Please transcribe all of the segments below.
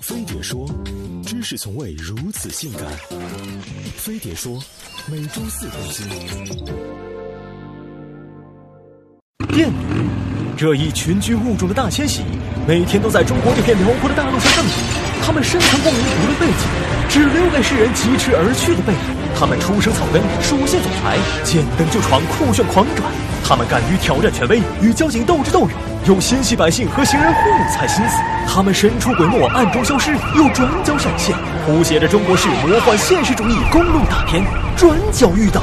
飞碟说，知识从未如此性感。飞碟说，每周四更新。电驴，这一群居物种的大迁徙，每天都在中国这片辽阔的大陆上奔袭。它们深藏功名，无论背景，只留给世人疾驰而去的背影。它们出生草根，属性总裁，见灯就闯，酷炫狂转。他们敢于挑战权威，与交警斗智斗勇，有心系百姓和行人护财心思。他们神出鬼没，暗中消失，又转角闪现，谱写着中国式魔幻现实主义公路大片。转角遇到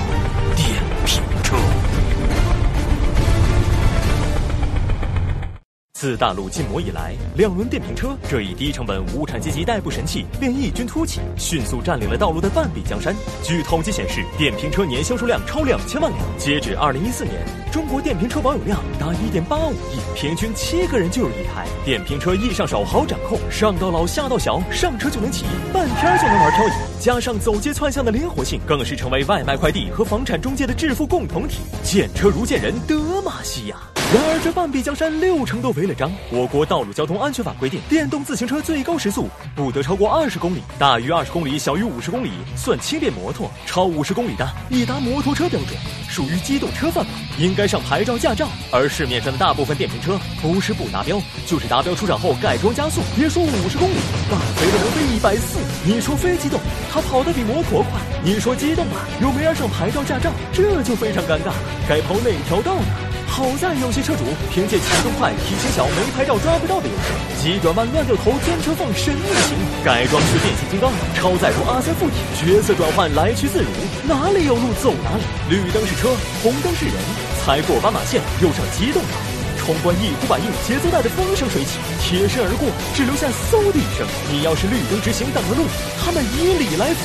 自大陆禁摩以来，两轮电瓶车这一低成本无产阶级代步神器便异军突起，迅速占领了道路的半壁江山。据统计显示，电瓶车年销售量超两千万辆。截止二零一四年，中国电瓶车保有量达一点八五亿，平均七个人就有一台。电瓶车易上手，好掌控，上到老下到小，上车就能骑，半天就能玩漂移。加上走街串巷的灵活性，更是成为外卖快递和房产中介的致富共同体。见车如见人，德玛西亚。然而，这半壁江山六成都违了章。我国道路交通安全法规定，电动自行车最高时速不得超过二十公里，大于二十公里、小于五十公里算轻便摩托，超五十公里的已达摩托车标准，属于机动车范围，应该上牌照、驾照。而市面上的大部分电瓶车，不是不达标，就是达标出厂后改装加速，别说五十公里，大飞的能飞一百四。你说非机动，它跑得比摩托快；你说机动啊，又没人上牌照、驾照，这就非常尴尬了，该跑哪条道呢？好在有些车主凭借启动快、体型小、没牌照抓不到的优势，急转弯、乱掉头、钻车缝神逆行，改装是变形金刚，超载入阿三附体，角色转换来去自如，哪里有路走哪里。绿灯是车，红灯是人，踩过斑马线又上机动道，冲关一呼百应，节奏带的风生水起，贴身而过，只留下嗖的一声。你要是绿灯直行挡了路，他们以礼来服。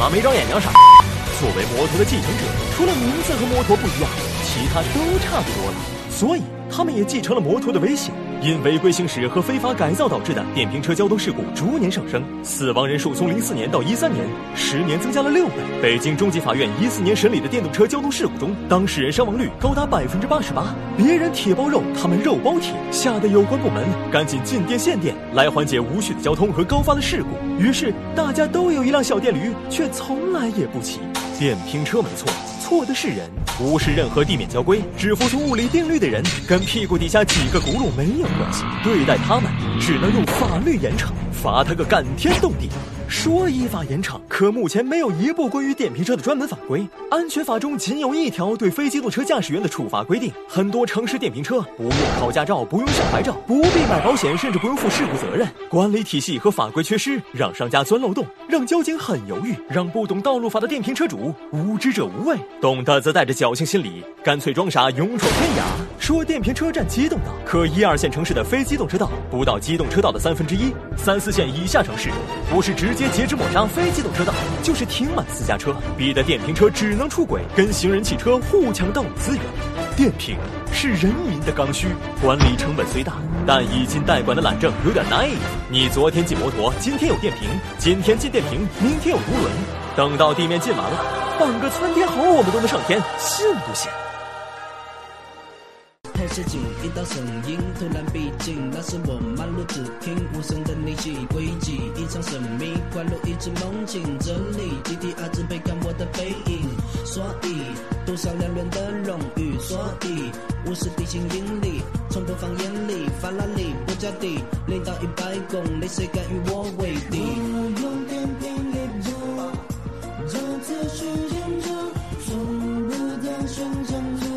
马没长眼睛傻？作为摩托的继承者，除了名字和摩托不一样。其他都差不多了，所以他们也继承了摩托的威信。因违规行驶和非法改造导致的电瓶车交通事故逐年上升，死亡人数从零四年到一三年，十年增加了六倍。北京中级法院一四年审理的电动车交通事故中，当事人伤亡率高达百分之八十八。别人铁包肉，他们肉包铁，吓得有关部门赶紧禁电限电，来缓解无序的交通和高发的事故。于是大家都有一辆小电驴，却从来也不骑电瓶车，没错。错的是人，无视任何地面交规，只服从物理定律的人，跟屁股底下几个轱辘没有关系。对待他们，只能用法律严惩，罚他个感天动地。说依法严惩，可目前没有一部关于电瓶车的专门法规。安全法中仅有一条对非机动车驾驶员的处罚规定。很多城市电瓶车不用考驾照，不用上牌照，不必买保险，甚至不用负事故责任。管理体系和法规缺失，让商家钻漏洞，让交警很犹豫，让不懂道路法的电瓶车主无知者无畏，懂的则带着侥幸心理，干脆装傻，勇闯天涯。说电瓶车占机动道，可一二线城市的非机动车道不到机动车道的三分之一，三四四线以下城市不是直。接截肢抹杀非机动车道，就是停满私家车，逼得电瓶车只能出轨，跟行人、汽车互抢道路资源。电瓶是人民的刚需，管理成本虽大，但以今代管的懒政有点 naive。你昨天进摩托，今天有电瓶；今天进电瓶，明天有独轮。等到地面进完了，半个窜天猴我们都能上天，信不信？接近一道声音突然逼近，那是我漫无止听无声轨迹，一场神秘，快入一只梦境。这里集体 R 只配看我的背影。所以，多少两轮的荣誉？所以，无视地心引力，从不放眼里。法拉利，布加迪，零到一百公里，谁敢与我为敌？我用天平一着，这次时间轴从不曾旋转过，